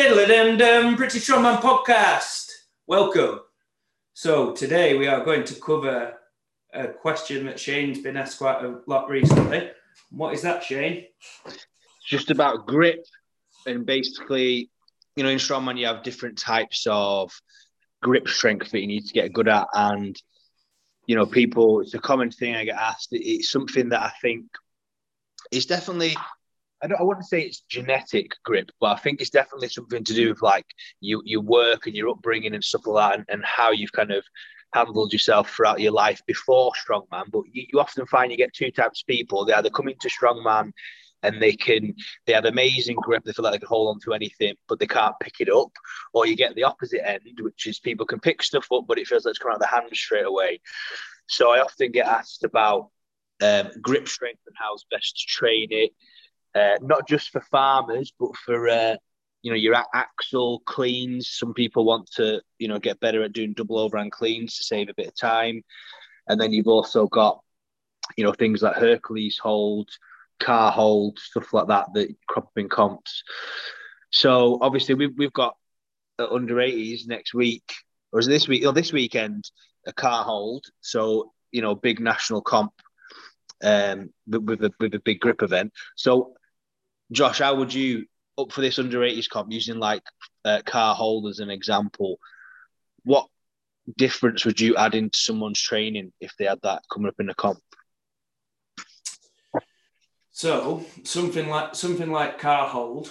Diddle and um, British Strongman podcast. Welcome. So today we are going to cover a question that Shane's been asked quite a lot recently. What is that, Shane? Just about grip and basically, you know, in strongman you have different types of grip strength that you need to get good at, and you know, people. It's a common thing I get asked. It's something that I think is definitely I don't I wouldn't say it's genetic grip, but I think it's definitely something to do with like you your work and your upbringing and stuff like that, and, and how you've kind of handled yourself throughout your life before strongman. But you, you often find you get two types of people. They either come into strongman and they can they have amazing grip, they feel like they can hold on to anything, but they can't pick it up. Or you get the opposite end, which is people can pick stuff up, but it feels like it's coming out of the hand straight away. So I often get asked about um, grip strength and how's best to train it uh, not just for farmers, but for uh, you know your axle cleans. Some people want to you know get better at doing double overhand cleans to save a bit of time, and then you've also got you know things like Hercules hold, car hold, stuff like that that crop up in comps. So obviously we've we've got under 80s next week, or is this week? Or this weekend, a car hold. So you know, big national comp um, with a with a big grip event. So Josh, how would you up for this under 80s comp using like uh, car hold as an example? What difference would you add into someone's training if they had that coming up in the comp? So something like something like car hold.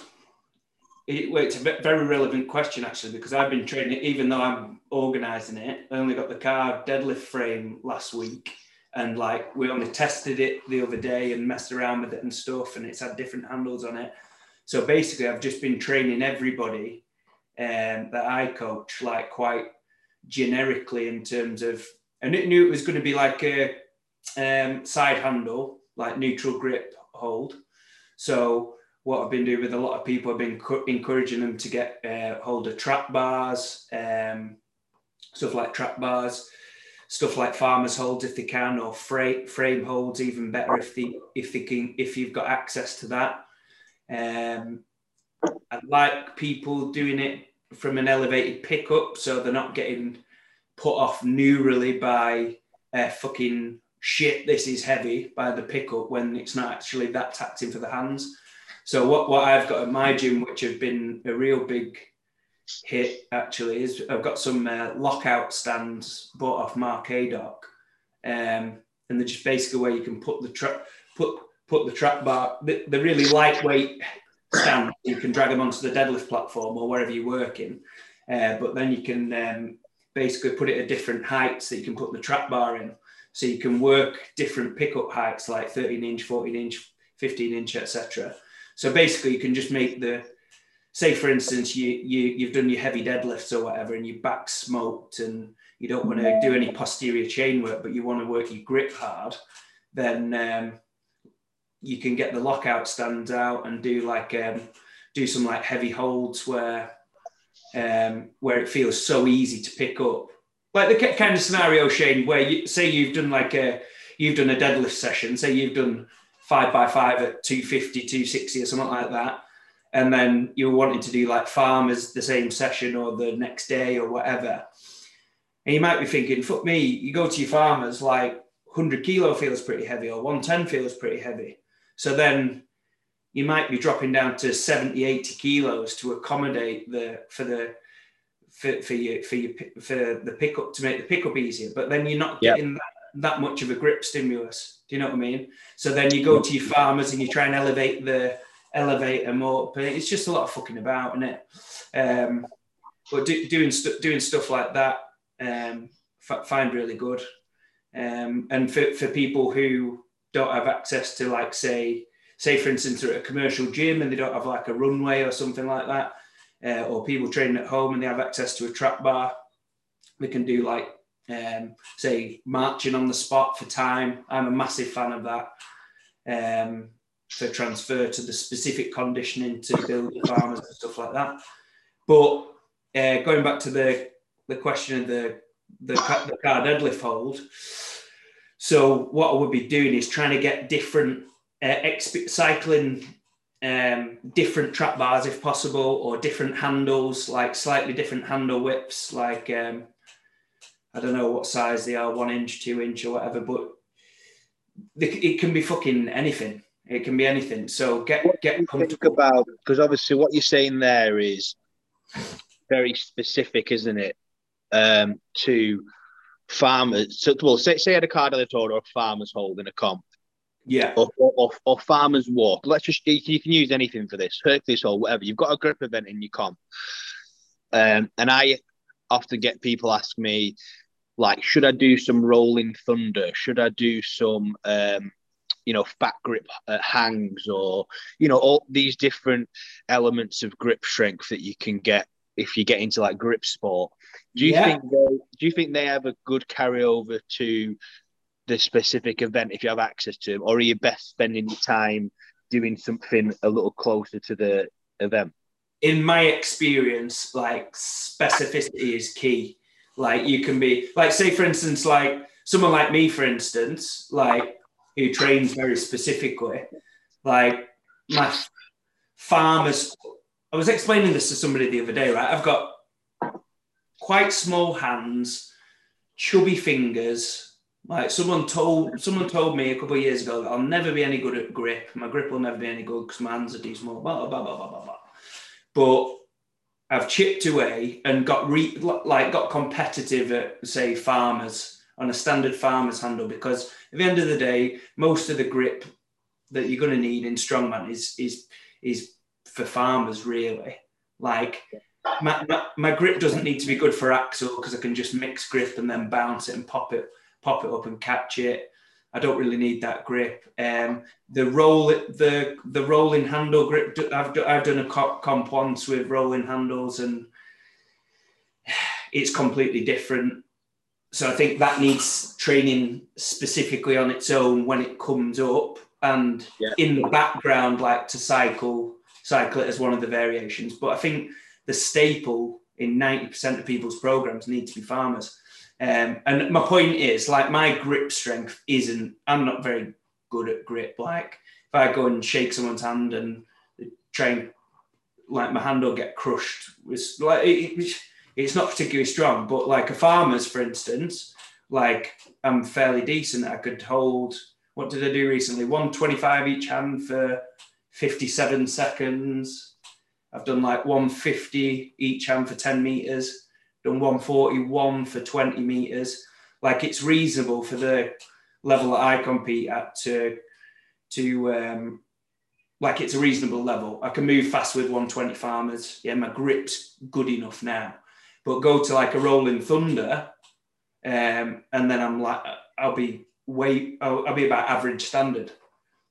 It, well, it's a very relevant question actually because I've been training it, even though I'm organising it. I only got the car deadlift frame last week, and like we only tested it the other day and messed around with it and stuff and it's had different handles on it. So basically i've just been training everybody um, that i coach like quite generically in terms of and it knew it was going to be like a um, side handle like neutral grip hold. So what I've been doing with a lot of people, I've been encouraging them to get uh, hold of trap bars, um, stuff like trap bars, stuff like farmers holds if they can, or frame frame holds even better if they if they can if you've got access to that. Um, I like people doing it from an elevated pickup, so they're not getting put off neurally by uh, fucking shit. This is heavy by the pickup when it's not actually that taxing for the hands. So what what I've got at my gym, which have been a real big hit actually is I've got some uh, lockout stands bought off Mark Adoc, um, and they're just basically where you can put the trap put put the trap bar. They're really lightweight stands. You can drag them onto the deadlift platform or wherever you're working, uh, but then you can um, basically put it at different heights that you can put the trap bar in. So you can work different pickup heights like 13 inch, 14 inch, 15 inch, etc. So basically, you can just make the say for instance you, you you've done your heavy deadlifts or whatever and your back smoked and you don't want to do any posterior chain work but you want to work your grip hard then um, you can get the lockout stands out and do like um, do some like heavy holds where um, where it feels so easy to pick up. Like the kind of scenario shane where you say you've done like a you've done a deadlift session say you've done five by five at 250 260 or something like that and then you're wanting to do like farmers the same session or the next day or whatever. And you might be thinking, fuck me, you go to your farmers, like 100 kilo feels pretty heavy or 110 feels pretty heavy. So then you might be dropping down to 70, 80 kilos to accommodate the, for the, for, for you, for you, for the pickup to make the pickup easier. But then you're not getting that, that much of a grip stimulus. Do you know what I mean? So then you go to your farmers and you try and elevate the, elevate them up. It's just a lot of fucking about, isn't it? Um, but do, doing st- doing stuff like that, um, f- find really good. Um, and for, for people who don't have access to, like, say, say for instance, they're at a commercial gym and they don't have like a runway or something like that, uh, or people training at home and they have access to a trap bar, they can do like, um, say, marching on the spot for time. I'm a massive fan of that. Um, for transfer to the specific conditioning to build the farmers and stuff like that. But uh, going back to the the question of the the, the car deadlift hold. So what I would be doing is trying to get different uh, exp- cycling um, different trap bars if possible, or different handles, like slightly different handle whips, like um, I don't know what size they are, one inch, two inch, or whatever, but it can be fucking anything. It can be anything. So get what get think about because obviously what you're saying there is very specific, isn't it? Um, to farmers. So, well, say, say at a car or a farmer's holding a comp. Yeah. Or, or, or, farmers walk. Let's just you can use anything for this, Hercules or whatever. You've got a grip event in your comp. Um, and I often get people ask me, like, should I do some rolling thunder? Should I do some, um, you know, fat grip uh, hangs or, you know, all these different elements of grip strength that you can get if you get into like grip sport. Do you yeah. think they, do you think they have a good carryover to the specific event if you have access to them, or are you best spending your time doing something a little closer to the event? In my experience, like specificity is key. Like you can be like, say for instance, like someone like me, for instance, like who trains very specifically, like my farmers. I was explaining this to somebody the other day, right? I've got quite small hands, chubby fingers, like someone told someone told me a couple of years ago that I'll never be any good at grip. My grip will never be any good because my hands are too small. Blah, blah, blah, blah, blah, blah. But I've chipped away and got re, like got competitive at say farmers on a standard farmer's handle because at the end of the day, most of the grip that you're going to need in strongman is is is for farmers really. Like my, my, my grip doesn't need to be good for axle because I can just mix grip and then bounce it and pop it pop it up and catch it. I don't really need that grip. Um, the roll, the the rolling handle grip. I've I've done a comp once with rolling handles, and it's completely different. So I think that needs training specifically on its own when it comes up, and yeah. in the background, like to cycle cycle it as one of the variations. But I think the staple in ninety percent of people's programs need to be farmers. Um, and my point is, like, my grip strength isn't, I'm not very good at grip. Like, if I go and shake someone's hand and try and, like, my hand will get crushed, it's like, it, it's not particularly strong. But, like, a farmer's, for instance, like, I'm fairly decent. I could hold, what did I do recently? 125 each hand for 57 seconds. I've done like 150 each hand for 10 meters done 141 for 20 meters. Like it's reasonable for the level that I compete at to to um, like it's a reasonable level. I can move fast with 120 farmers. Yeah, my grip's good enough now. But go to like a rolling thunder, um, and then I'm like, I'll be way, I'll, I'll be about average standard.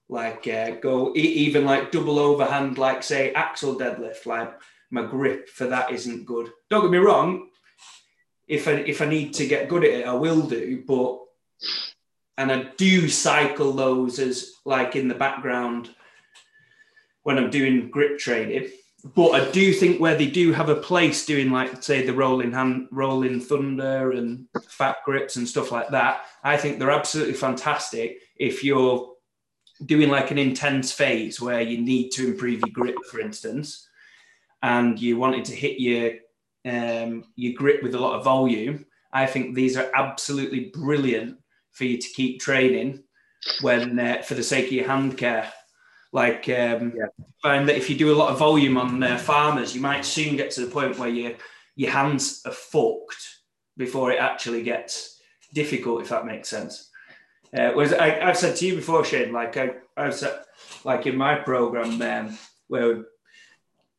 Like uh, go even like double overhand, like say axle deadlift. Like my grip for that isn't good. Don't get me wrong, if I if I need to get good at it, I will do. But and I do cycle those as like in the background when I'm doing grip training. But I do think where they do have a place doing like say the rolling hand, rolling thunder and fat grips and stuff like that. I think they're absolutely fantastic if you're doing like an intense phase where you need to improve your grip, for instance, and you wanted to hit your um, your grip with a lot of volume. I think these are absolutely brilliant for you to keep training when uh, for the sake of your hand care. Like, um, yeah. find that if you do a lot of volume on uh, farmers, you might soon get to the point where your your hands are fucked before it actually gets difficult, if that makes sense. Uh, whereas I, have said to you before, Shane, like I, I've said, like in my program, um, where we're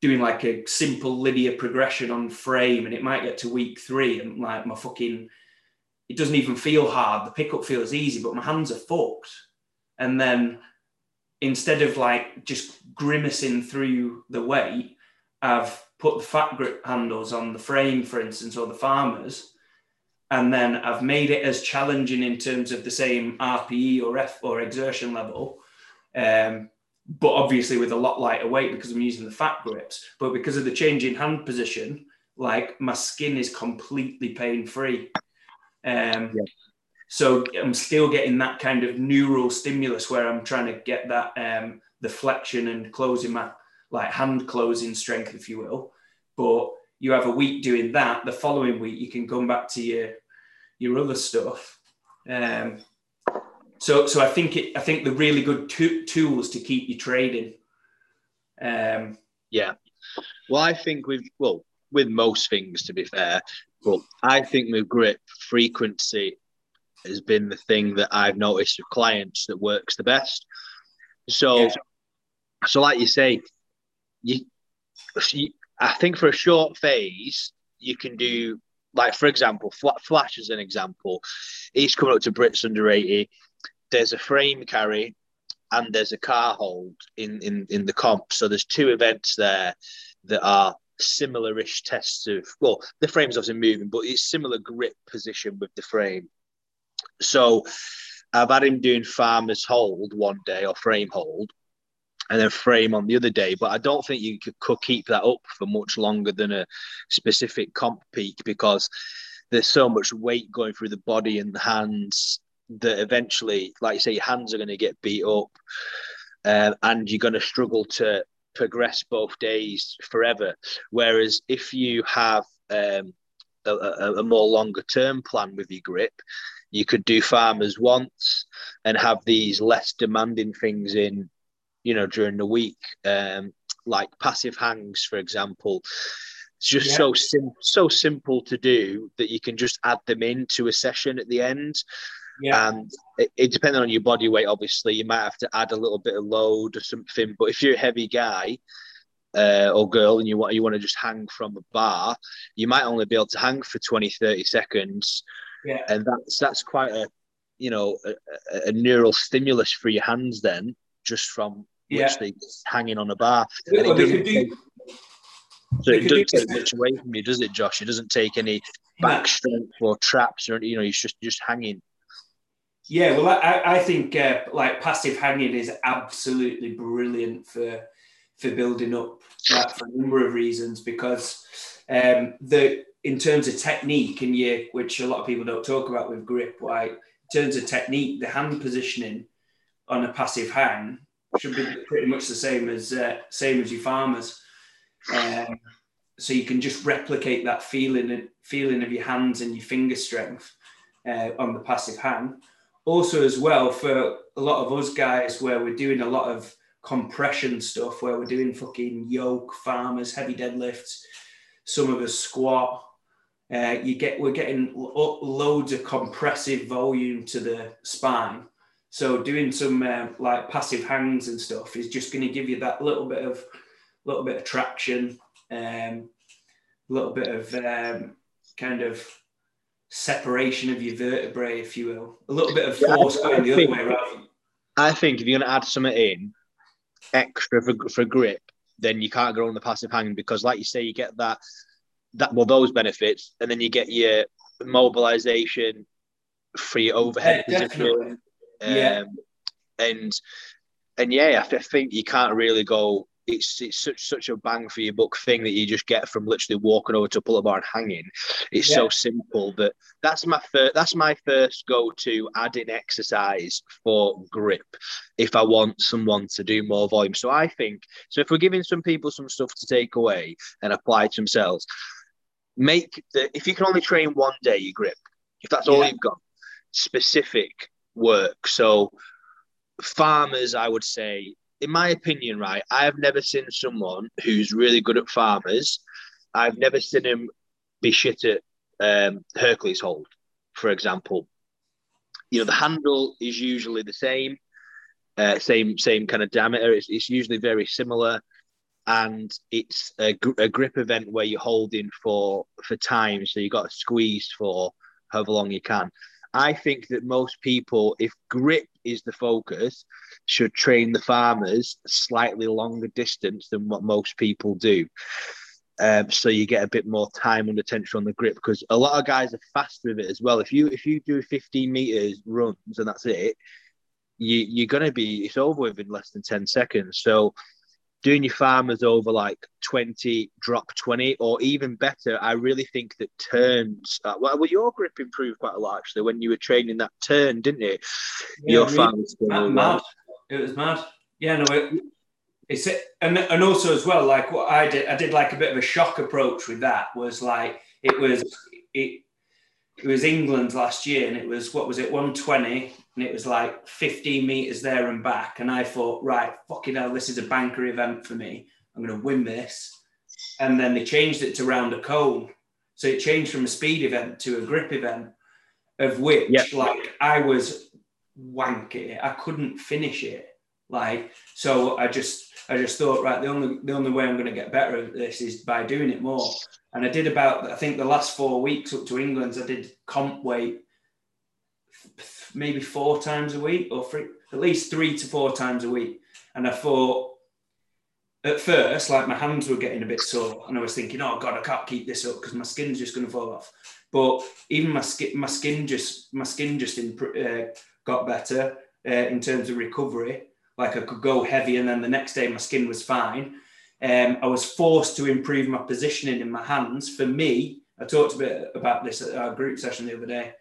doing like a simple linear progression on frame and it might get to week three and like my fucking it doesn't even feel hard the pickup feels easy but my hands are fucked and then instead of like just grimacing through the weight i've put the fat grip handles on the frame for instance or the farmers and then i've made it as challenging in terms of the same rpe or f or exertion level um, but obviously with a lot lighter weight because I'm using the fat grips. But because of the change in hand position, like my skin is completely pain free. Um, yeah. So I'm still getting that kind of neural stimulus where I'm trying to get that um, the flexion and closing my like hand closing strength, if you will. But you have a week doing that. The following week, you can come back to your your other stuff. Um, so, so I think it. I think the really good to- tools to keep you trading. Um, yeah. Well, I think with well with most things, to be fair, but I think with grip frequency has been the thing that I've noticed with clients that works the best. So, yeah. so like you say, you, you, I think for a short phase, you can do like for example, Flash as an example, he's coming up to Brits under 80. There's a frame carry and there's a car hold in, in, in the comp. So there's two events there that are similar-ish tests of well, the frame's obviously moving, but it's similar grip position with the frame. So I've had him doing farmer's hold one day or frame hold, and then frame on the other day. But I don't think you could, keep that up for much longer than a specific comp peak because there's so much weight going through the body and the hands that eventually, like you say, your hands are going to get beat up, uh, and you're going to struggle to progress both days forever. Whereas if you have um, a, a, a more longer term plan with your grip, you could do farmers once and have these less demanding things in you know, during the week, um, like passive hangs, for example. It's just yeah. so sim- so simple to do that you can just add them into a session at the end. Yeah. And it, it depending on your body weight, obviously, you might have to add a little bit of load or something. But if you're a heavy guy, uh, or girl and you want you want to just hang from a bar, you might only be able to hang for 20, 30 seconds. Yeah. And that's that's quite a you know a, a neural stimulus for your hands then just from yeah. literally hanging on a bar. Well, do, so it doesn't take much away from you, does it, Josh? It doesn't take any back strength or traps or you know, he's just just hanging. Yeah, well, I, I think uh, like passive hanging is absolutely brilliant for for building up for a number of reasons because um, the in terms of technique and yeah, which a lot of people don't talk about with grip, like in terms of technique, the hand positioning on a passive hang should be pretty much the same as uh, same as your farmers. Um, so you can just replicate that feeling feeling of your hands and your finger strength uh, on the passive hang. Also, as well for a lot of us guys, where we're doing a lot of compression stuff, where we're doing fucking yoke farmers, heavy deadlifts, some of us squat. Uh, you get we're getting lo- loads of compressive volume to the spine so doing some uh, like passive hangs and stuff is just going to give you that little bit of little bit of traction, um, a little bit of um, kind of separation of your vertebrae, if you will, a little bit of force yeah, going the think, other way around. I think if you're going to add something in extra for, for grip, then you can't go on the passive hang because, like you say, you get that that well those benefits, and then you get your mobilization free overhead yeah, position yeah. Um, and and yeah, I think you can't really go. It's it's such such a bang for your buck thing that you just get from literally walking over to pull-up bar and hanging. It's yeah. so simple that that's my first that's my first go to adding exercise for grip if I want someone to do more volume. So I think so if we're giving some people some stuff to take away and apply to themselves, make the if you can only train one day your grip, if that's all yeah. you've got, specific work. So farmers, I would say, in my opinion, right, I have never seen someone who's really good at farmers. I've never seen him be shit at um, Hercules hold, for example. You know, the handle is usually the same, uh, same same kind of diameter. It's, it's usually very similar, and it's a, a grip event where you're holding for for time, so you've got to squeeze for however long you can. I think that most people, if grip is the focus, should train the farmers slightly longer distance than what most people do. Um, so you get a bit more time under tension on the grip because a lot of guys are fast with it as well. If you if you do 15 meters runs and that's it, you you're gonna be it's over with in less than 10 seconds. So doing your farmers over like 20, drop 20, or even better, I really think that turns, uh, well, well, your grip improved quite a lot actually when you were training that turn, didn't it? Yeah, your really, farmers. Mad, mad. It was mad. Yeah, no, it, it's and and also as well, like what I did, I did like a bit of a shock approach with that. Was like it was it it was England last year, and it was what was it 120, and it was like 15 meters there and back, and I thought, right, fucking hell, this is a banker event for me. I'm going to win this, and then they changed it to round a cone, so it changed from a speed event to a grip event, of which yep. like I was wanky, I couldn't finish it like, so I just, I just thought, right, the only, the only way I'm going to get better at this is by doing it more. And I did about, I think the last four weeks up to England, I did comp weight maybe four times a week or three, at least three to four times a week. And I thought, at first, like my hands were getting a bit sore, and I was thinking, "Oh God, I can't keep this up because my skin's just going to fall off." But even my skin, my skin just, my skin just uh, got better uh, in terms of recovery like I could go heavy, and then the next day my skin was fine. Um, I was forced to improve my positioning in my hands. For me, I talked a bit about this at our group session the other day.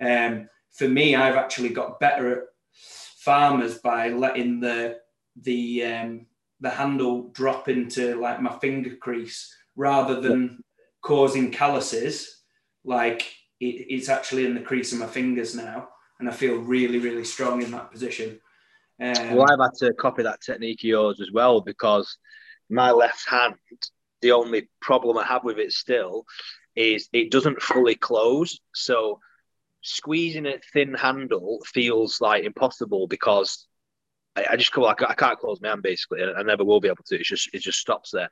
Um, for me, I've actually got better at farmers by letting the the um, the handle drop into like my finger crease rather than causing calluses. Like it, it's actually in the crease of my fingers now, and I feel really, really strong in that position. Um, well, I've had to copy that technique of yours as well because my left hand, the only problem I have with it still is it doesn't fully close. So squeezing a thin handle feels like impossible because I, I just go, I, I can't close my hand basically. I, I never will be able to. It just it just stops there.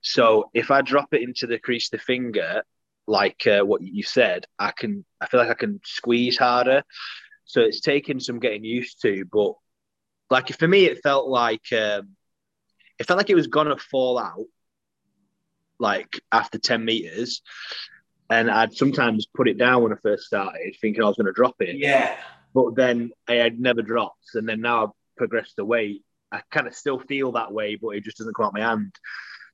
So if I drop it into the crease of the finger, like uh, what you said, I can. I feel like I can squeeze harder. So it's taken some getting used to, but like for me, it felt like um, it felt like it was gonna fall out, like after ten meters, and I'd sometimes put it down when I first started, thinking I was gonna drop it. Yeah. But then I had never dropped, and then now I've progressed the weight. I kind of still feel that way, but it just doesn't come out my hand.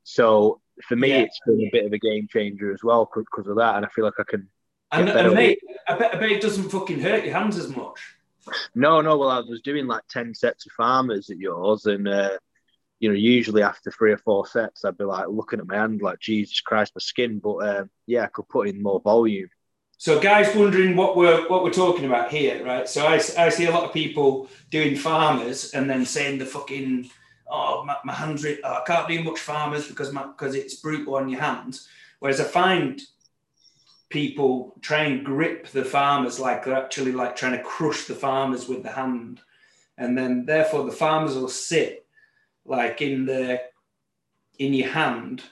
So for me, yeah. it's been a bit of a game changer as well because of that, and I feel like I can. And, and mate, I bet, I bet it doesn't fucking hurt your hands as much. No, no. Well, I was doing like ten sets of farmers at yours, and uh, you know, usually after three or four sets, I'd be like looking at my hand, like Jesus Christ, my skin. But uh, yeah, I could put in more volume. So, guys, wondering what we're what we're talking about here, right? So, I, I see a lot of people doing farmers and then saying the fucking oh my, my hands, oh, I can't do much farmers because my because it's brutal on your hands. Whereas I find people try and grip the farmers like they're actually like trying to crush the farmers with the hand and then therefore the farmers will sit like in the in your hand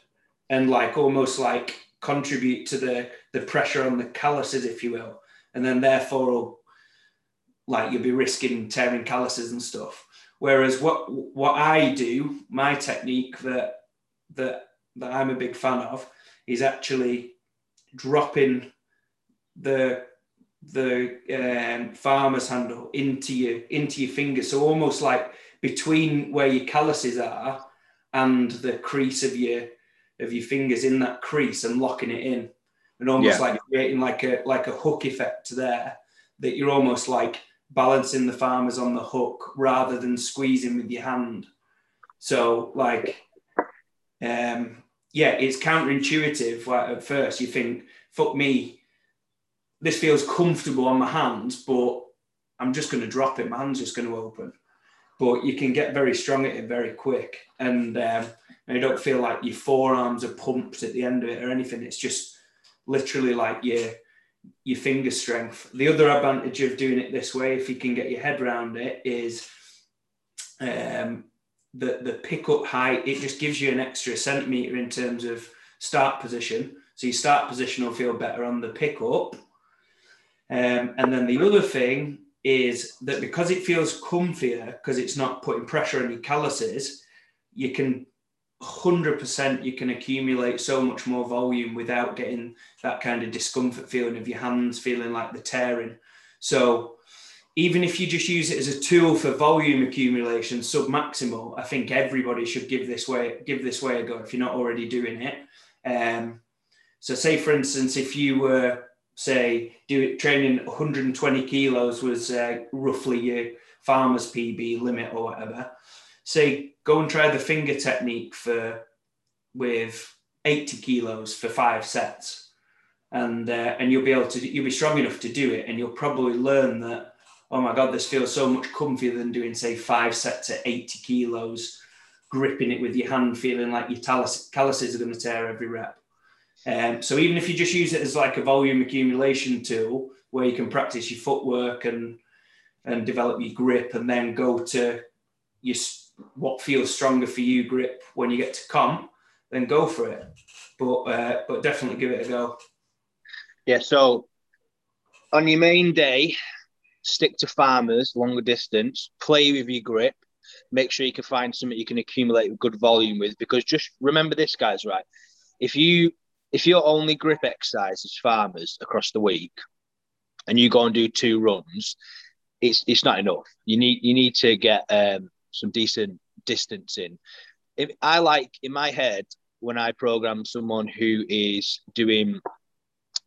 and like almost like contribute to the the pressure on the calluses if you will. And then therefore like you'll be risking tearing calluses and stuff. Whereas what what i do my technique that that that i'm a big fan of is actually dropping the the um, farmer's handle into your into your finger, so almost like between where your calluses are and the crease of your of your fingers in that crease and locking it in, and almost yeah. like creating like a like a hook effect there that you're almost like balancing the farmers on the hook rather than squeezing with your hand. So like um yeah, it's counterintuitive. Like at first, you think, "Fuck me, this feels comfortable on my hands, but I'm just going to drop it. My hand's just going to open." But you can get very strong at it very quick, and, um, and you don't feel like your forearms are pumped at the end of it or anything. It's just literally like your your finger strength. The other advantage of doing it this way, if you can get your head around it, is um, the the pickup height, it just gives you an extra centimeter in terms of start position. So your start position will feel better on the pickup. Um, and then the other thing is that because it feels comfier, because it's not putting pressure on your calluses, you can 100% you can accumulate so much more volume without getting that kind of discomfort feeling of your hands feeling like the tearing. So even if you just use it as a tool for volume accumulation, sub-maximal, I think everybody should give this way give this way a go if you're not already doing it. Um, so, say for instance, if you were say do training 120 kilos was uh, roughly your farmer's PB limit or whatever. say go and try the finger technique for with 80 kilos for five sets and uh, and you'll be able to you'll be strong enough to do it and you'll probably learn that oh my god this feels so much comfier than doing say five sets at 80 kilos gripping it with your hand feeling like your talus, calluses are going to tear every rep um, so even if you just use it as like a volume accumulation tool where you can practice your footwork and and develop your grip and then go to your what feels stronger for you grip when you get to comp then go for it. But uh, but definitely give it a go. Yeah so on your main day stick to farmers longer distance play with your grip make sure you can find something you can accumulate good volume with because just remember this guys right? If you if your only grip exercise is farmers across the week and you go and do two runs it's it's not enough. You need you need to get um, some decent distance in. If I like in my head when I program someone who is doing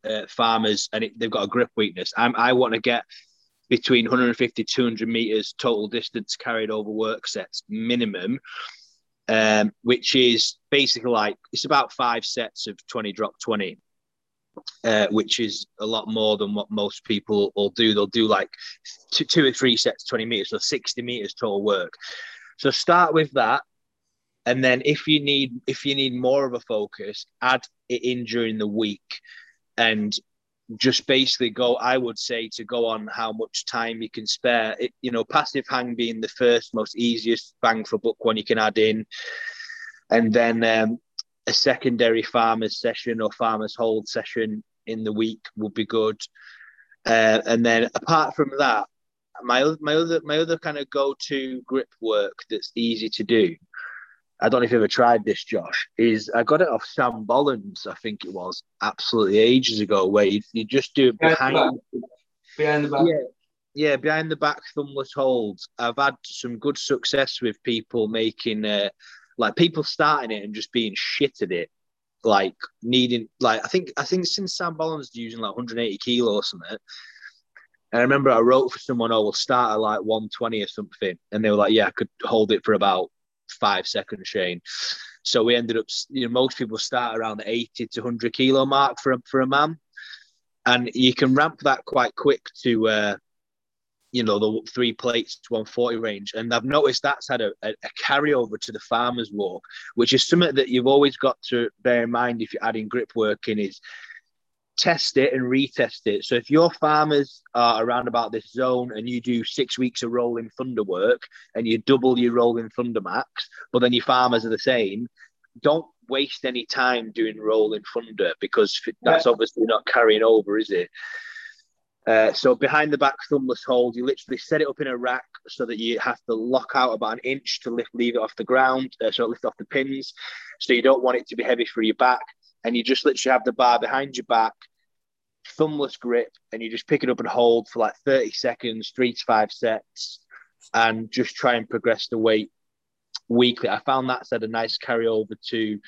uh, farmers and it, they've got a grip weakness, I'm, I want to get between 150 200 meters total distance carried over work sets minimum um, which is basically like it's about five sets of 20 drop 20 uh, which is a lot more than what most people will do. They'll do like two, two or three sets, 20 meters, so 60 meters total work. So start with that. And then if you need if you need more of a focus, add it in during the week and just basically go, I would say to go on how much time you can spare. It, you know, passive hang being the first most easiest bang for buck one you can add in. And then um, a secondary farmers session or farmers hold session in the week would be good. Uh, and then apart from that, my my other my other kind of go to grip work that's easy to do. I don't know if you've ever tried this, Josh. Is I got it off Sam Bollins, I think it was, absolutely ages ago, where you, you just do it behind behind the back. Yeah, yeah, behind the back thumbless holds. I've had some good success with people making uh, like people starting it and just being shit at it, like needing like I think I think since Sam Bollins using like 180 kilo or something. And I remember I wrote for someone, oh, we'll start at like 120 or something. And they were like, yeah, I could hold it for about five seconds, Shane. So we ended up, you know, most people start around the 80 to 100 kilo mark for a, for a man. And you can ramp that quite quick to uh, you know the three plates to 140 range and i've noticed that's had a, a, a, carryover to the farmers walk which is something that you've always got to bear in mind if you're adding grip work in is test it and retest it. So if your farmers are around about this zone and you do six weeks of rolling thunder work and you double your rolling thunder max but then your farmers are the same don't waste any time doing rolling thunder because that's obviously not carrying over is it? Uh, so behind the back thumbless hold, you literally set it up in a rack so that you have to lock out about an inch to lift, leave it off the ground, uh, so it lift off the pins. So you don't want it to be heavy for your back, and you just literally have the bar behind your back, thumbless grip, and you just pick it up and hold for like 30 seconds, three to five sets, and just try and progress the weight weekly. I found that's had a nice carryover to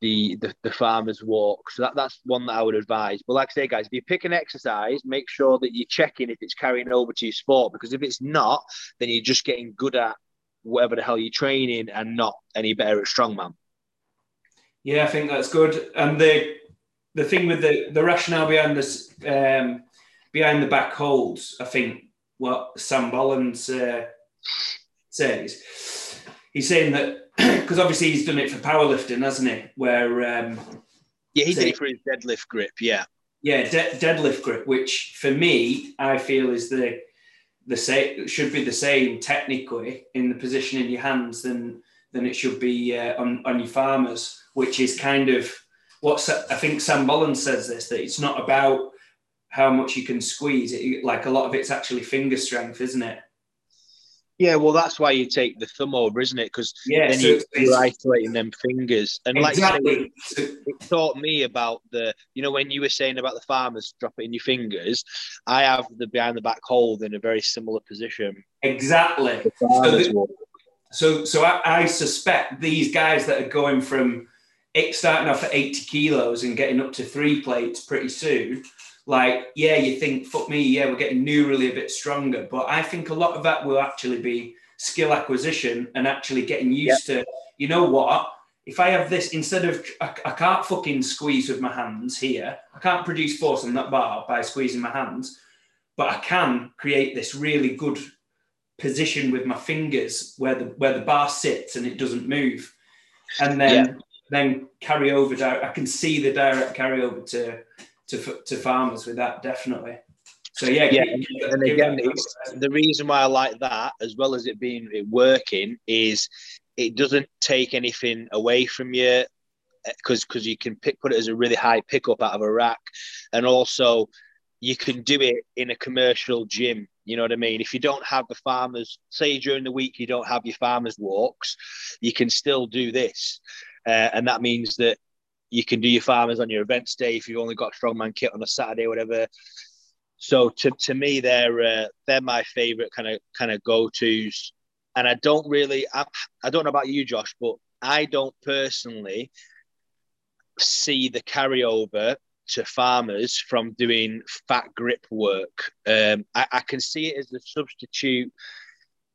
the, the, the farmer's walk. So that, that's one that I would advise. But like I say, guys, if you pick an exercise, make sure that you're checking if it's carrying over to your sport because if it's not, then you're just getting good at whatever the hell you're training and not any better at strongman. Yeah, I think that's good. And the the thing with the the rationale behind this um, behind the back holds, I think what Sam Bollins uh, says, he's saying that because obviously he's done it for powerlifting, hasn't he? Where um, yeah, he did it for his deadlift grip. Yeah, yeah, de- deadlift grip, which for me I feel is the the same should be the same technically in the position in your hands than than it should be uh, on on your farmers, which is kind of what I think Sam Bollins says this that it's not about how much you can squeeze it. Like a lot of it's actually finger strength, isn't it? Yeah, well, that's why you take the thumb over, isn't it? Because yeah, then so you, are isolating them fingers. And exactly. like say, it taught me about the, you know, when you were saying about the farmers dropping your fingers, I have the behind the back hold in a very similar position. Exactly. So, the, so, so I, I, suspect these guys that are going from starting off at 80 kilos and getting up to three plates pretty soon like, yeah, you think, fuck me, yeah, we're getting neurally a bit stronger. But I think a lot of that will actually be skill acquisition and actually getting used to, you know what? If I have this instead of I, I can't fucking squeeze with my hands here. I can't produce force on that bar by squeezing my hands, but I can create this really good position with my fingers where the where the bar sits and it doesn't move, and then yeah. Then carry over. I can see the direct carryover to to to farmers with that definitely. So yeah, yeah, and again, it's, the reason why I like that, as well as it being it working, is it doesn't take anything away from you because eh, because you can pick, put it as a really high pickup out of a rack, and also you can do it in a commercial gym. You know what I mean? If you don't have the farmers, say during the week you don't have your farmers walks, you can still do this, uh, and that means that you can do your farmers on your events day if you've only got strongman kit on a Saturday whatever. So to, to me, they're uh, they're my favorite kind of kind of go tos, and I don't really I, I don't know about you, Josh, but I don't personally see the carryover to farmers from doing fat grip work. Um, I, I, can see it as a substitute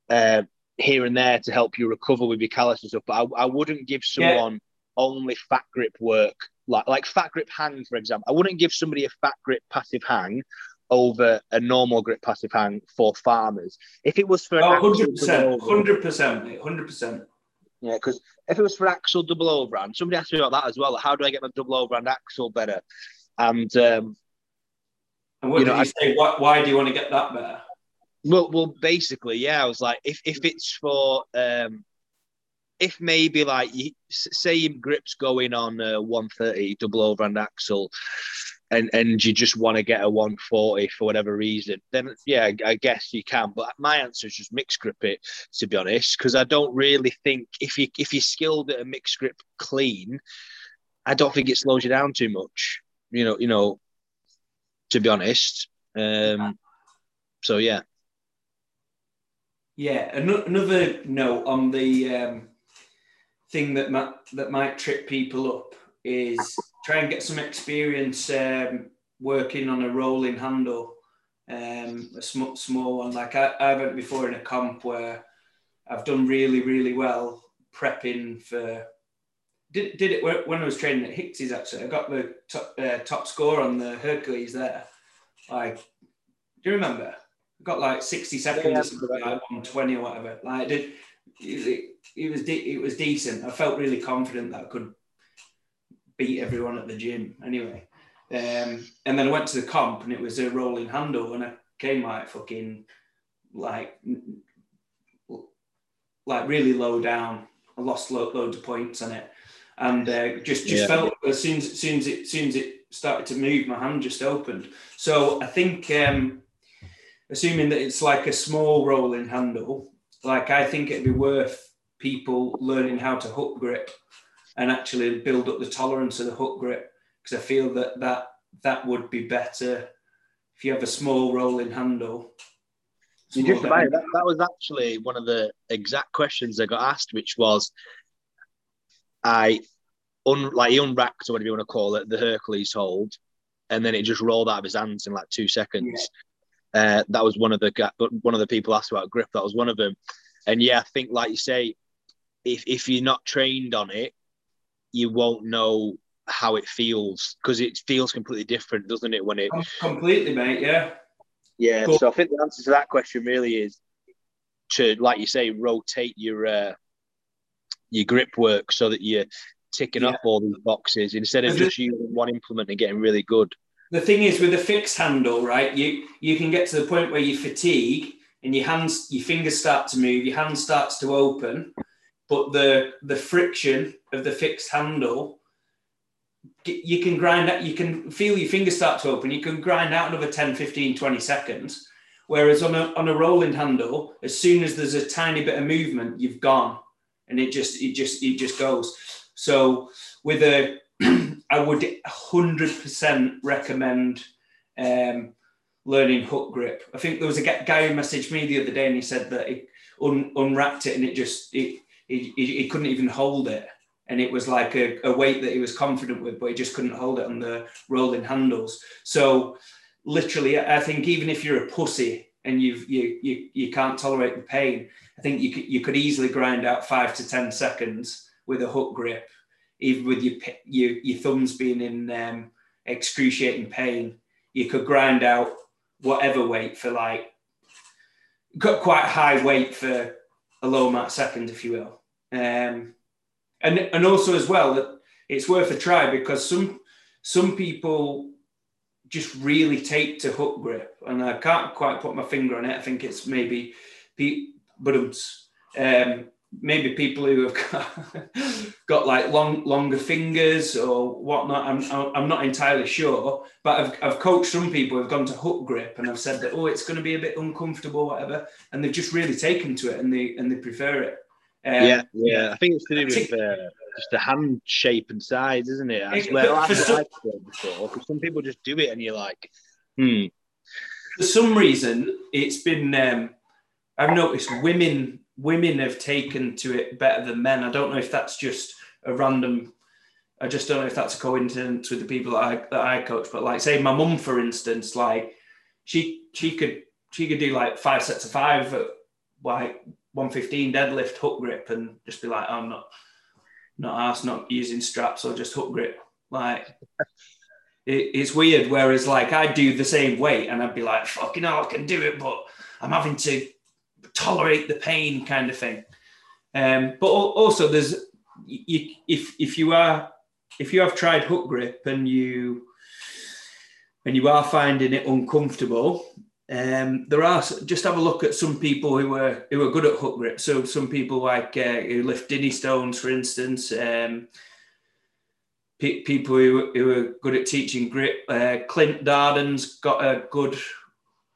uh, here and there to help you recover with your callus and stuff, but I, I wouldn't give someone yeah. only fat grip work like like fat grip hang, for example. I wouldn't give somebody a fat grip passive hang over a normal grip passive hang for farmers. If it was for oh, 100%, 100%, 100%. Yeah, because if it was for axle double overhand, somebody asked me about that as well. How do I get my double overhand axle better? And um, and what you did know, you I, say? Why, why do you want to get that better? Well, well, basically, yeah. I was like, if if it's for um, if maybe like you say your grips going on a 130 double overhand axle and and you just want to get a 140 for whatever reason then yeah i guess you can but my answer is just mixed grip it to be honest because i don't really think if you if you're skilled at a mixed grip clean i don't think it slows you down too much you know you know to be honest um so yeah yeah another note on the um thing that might, that might trip people up is try and get some experience um, working on a rolling handle, um, a sm- small one. Like I, I went before in a comp where I've done really, really well prepping for. Did, did it when I was training at Hicks's actually. I got the top, uh, top score on the Hercules there. Like, do you remember? I got like 60 seconds yeah, or something, like 120 or whatever. Like, did it, it was de- it was decent. I felt really confident that I could beat everyone at the gym anyway. Um, and then I went to the comp and it was a rolling handle and I came like fucking like like really low down. I lost lo- loads of points on it and uh, just just yeah. felt as soon as, as soon as it as soon as it started to move, my hand just opened. So I think um, assuming that it's like a small rolling handle, like I think it'd be worth people learning how to hook grip and actually build up the tolerance of the hook grip because I feel that that that would be better if you have a small rolling handle. You just about it. That, that was actually one of the exact questions I got asked, which was I un, like he unracked or whatever you want to call it, the Hercules hold, and then it just rolled out of his hands in like two seconds. Yeah. Uh, that was one of the one of the people asked about grip. That was one of them, and yeah, I think like you say, if if you're not trained on it, you won't know how it feels because it feels completely different, doesn't it? When it completely, mate. Yeah. Yeah. But, so I think the answer to that question really is to, like you say, rotate your uh, your grip work so that you're ticking yeah. off all these boxes instead of just using one implement and getting really good. The thing is, with a fixed handle, right? You you can get to the point where you fatigue and your hands, your fingers start to move, your hand starts to open, but the the friction of the fixed handle you can grind out you can feel your fingers start to open you can grind out another 10 15 20 seconds whereas on a, on a rolling handle as soon as there's a tiny bit of movement you've gone and it just it just it just goes so with a i would 100% recommend um, learning hook grip i think there was a guy who messaged me the other day and he said that he un- unwrapped it and it just he, he, couldn't even hold it. And it was like a, a weight that he was confident with, but he just couldn't hold it on the rolling handles. So literally, I think even if you're a pussy and you've you you you can't tolerate the pain, I think you could you could easily grind out five to ten seconds with a hook grip, even with your your, your thumbs being in um, excruciating pain. You could grind out whatever weight for like got quite high weight for a low mat second, if you will. Um, and and also as well that it's worth a try because some some people just really take to hook grip, and I can't quite put my finger on it. I think it's maybe, but um, maybe people who have got, got, like long longer fingers or whatnot. I'm I'm not entirely sure, but I've I've coached some people who've gone to hook grip and I've said that oh it's going to be a bit uncomfortable whatever, and they've just really taken to it and they and they prefer it. Um, yeah, yeah. I think it's to do with uh, just the hand shape and size, isn't it? As well, for some, before, some people just do it, and you're like, hmm. For some reason, it's been. Um, I've noticed women women have taken to it better than men. I don't know if that's just a random. I just don't know if that's a coincidence with the people that I that I coach. But like, say my mum, for instance, like she she could she could do like five sets of five at like 115 deadlift hook grip and just be like, oh, I'm not not asked not using straps or just hook grip. Like it, it's weird. Whereas like I do the same weight and I'd be like, fucking hell, I can do it, but I'm having to tolerate the pain kind of thing. Um, but also there's you, if if you are if you have tried hook grip and you and you are finding it uncomfortable, um, there are just have a look at some people who were who are good at hook grip. So some people like uh, who lift Dinnie stones, for instance. Um, pe- people who, who are good at teaching grip. Uh, Clint Darden's got a good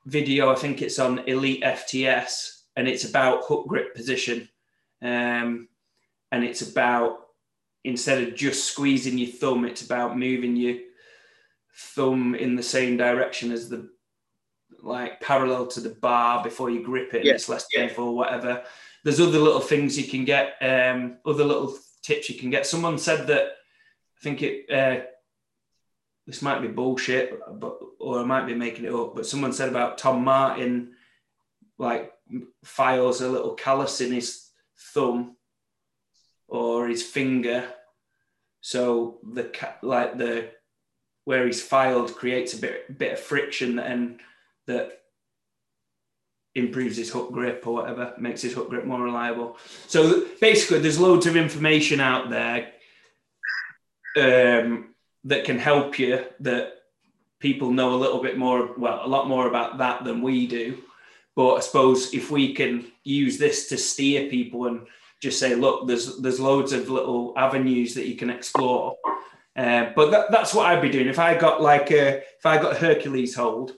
video. I think it's on Elite FTS, and it's about hook grip position. Um, and it's about instead of just squeezing your thumb, it's about moving your thumb in the same direction as the like parallel to the bar before you grip it. Yeah. It's less painful, yeah. whatever. There's other little things you can get, um, other little tips you can get. Someone said that I think it. Uh, this might be bullshit, but or I might be making it up. But someone said about Tom Martin, like files a little callus in his thumb or his finger, so the like the where he's filed creates a bit bit of friction and that improves his hook grip or whatever, makes his hook grip more reliable. So basically, there's loads of information out there um, that can help you that people know a little bit more, well, a lot more about that than we do. But I suppose if we can use this to steer people and just say, look, there's there's loads of little avenues that you can explore. Uh, but that, that's what I'd be doing if I got like a if I got Hercules hold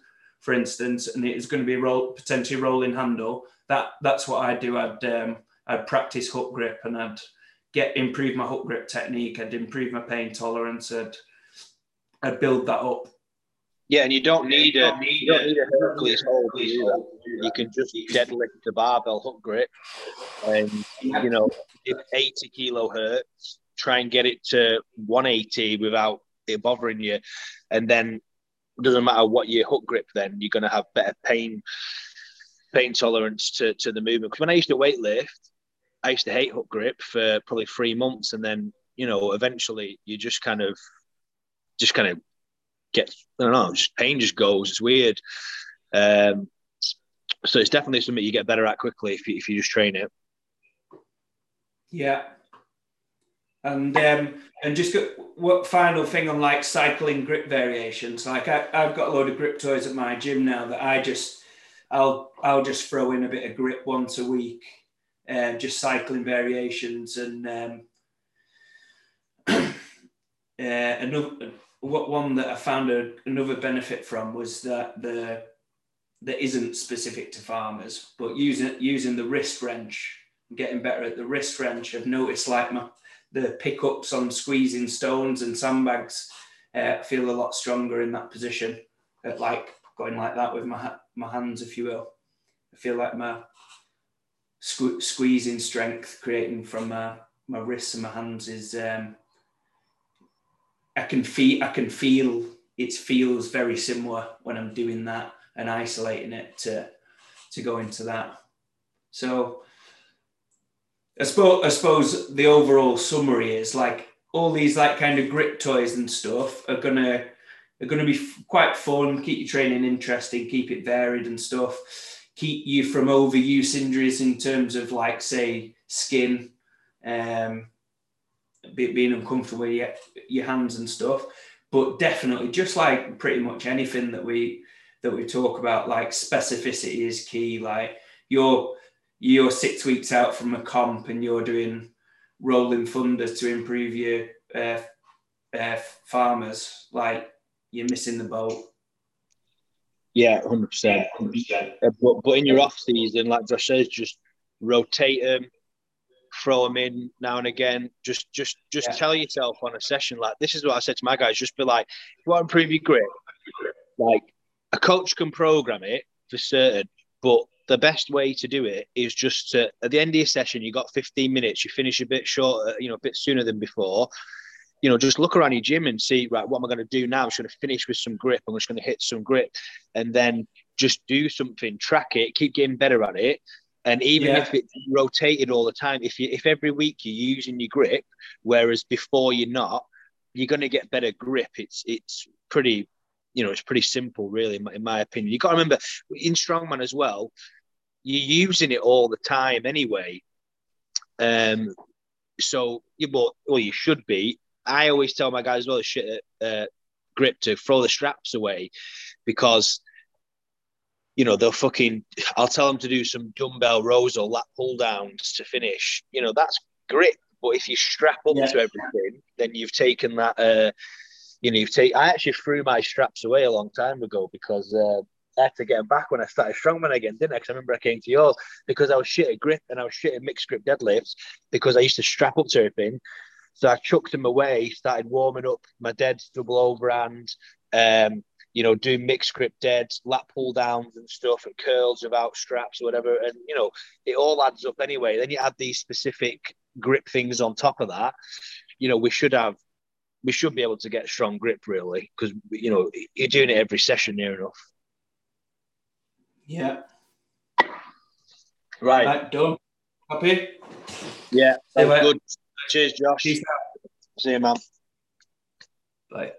for instance, and it's going to be a roll, potentially rolling handle, that that's what I'd do. I'd um, I'd practice hook grip and I'd get improve my hook grip technique. I'd improve my pain tolerance. I'd I'd build that up. Yeah, and you don't need a you don't need a Hercules hold. You, can just deadlift the barbell hook grip, and you know, if 80 kilo hurts, try and get it to 180 without it bothering you, and then doesn't matter what your hook grip, then you're going to have better pain pain tolerance to, to the movement. Because when I used to weightlift, I used to hate hook grip for probably three months, and then you know eventually you just kind of just kind of get I don't know, just pain just goes. It's weird. Um, so it's definitely something you get better at quickly if you, if you just train it. Yeah, and um, and just got, what final thing on like cycling grip variations. Like I, I've got a load of grip toys at my gym now that I just I'll I'll just throw in a bit of grip once a week, uh, just cycling variations and um, uh, another what one that I found a, another benefit from was that the that isn't specific to farmers, but using using the wrist wrench, getting better at the wrist wrench. I've noticed like my the pickups on squeezing stones and sandbags uh, feel a lot stronger in that position, at like going like that with my my hands, if you will. I feel like my sque- squeezing strength creating from my, my wrists and my hands is um, I can feel I can feel it feels very similar when I'm doing that and isolating it to to go into that. So I suppose, I suppose the overall summary is like all these like kind of grip toys and stuff are gonna are gonna be f- quite fun, keep your training interesting, keep it varied and stuff, keep you from overuse injuries in terms of like say skin, um, be, being uncomfortable with your, your hands and stuff. But definitely, just like pretty much anything that we that we talk about, like specificity is key. Like you're you're six weeks out from a comp and you're doing rolling thunders to improve your uh, uh, farmers, like you're missing the boat. Yeah, hundred percent. But but in your off season, like Josh says, just rotate them, throw them in now and again. Just just just yeah. tell yourself on a session like this is what I said to my guys. Just be like, if you want to improve your grip, like a coach can program it for certain, but the best way to do it is just to at the end of your session, you got 15 minutes, you finish a bit short, uh, you know, a bit sooner than before. You know, just look around your gym and see, right, what am I going to do now? I'm just going to finish with some grip. I'm just going to hit some grip and then just do something, track it, keep getting better at it. And even yeah. if it's rotated all the time, if you if every week you're using your grip, whereas before you're not, you're going to get better grip. It's it's pretty, you know, it's pretty simple, really, in my, in my opinion. You got to remember in strongman as well, you're using it all the time anyway. Um, so you but well, you should be. I always tell my guys, well, shit, uh, grip to throw the straps away because you know they'll fucking. I'll tell them to do some dumbbell rows or lat pull downs to finish. You know that's grip. But if you strap up yeah. to everything, then you've taken that. Uh, you know, you've taken. I actually threw my straps away a long time ago because uh, I had to get them back when I started strongman again, didn't I? Because I remember I came to yours because I was shit at grip and I was shit at mixed grip deadlifts because I used to strap up to everything. So I chucked them away, started warming up my deads, double overhand, um, you know, doing mixed grip deads, lat pull downs and stuff, and curls without straps or whatever. And, you know, it all adds up anyway. Then you add these specific grip things on top of that. You know, we should have, we should be able to get strong grip really because, you know, you're doing it every session near enough. Yeah. Right. right done. Happy? Yeah. Good. Cheers, Josh. Peace out. See you, man. Bye.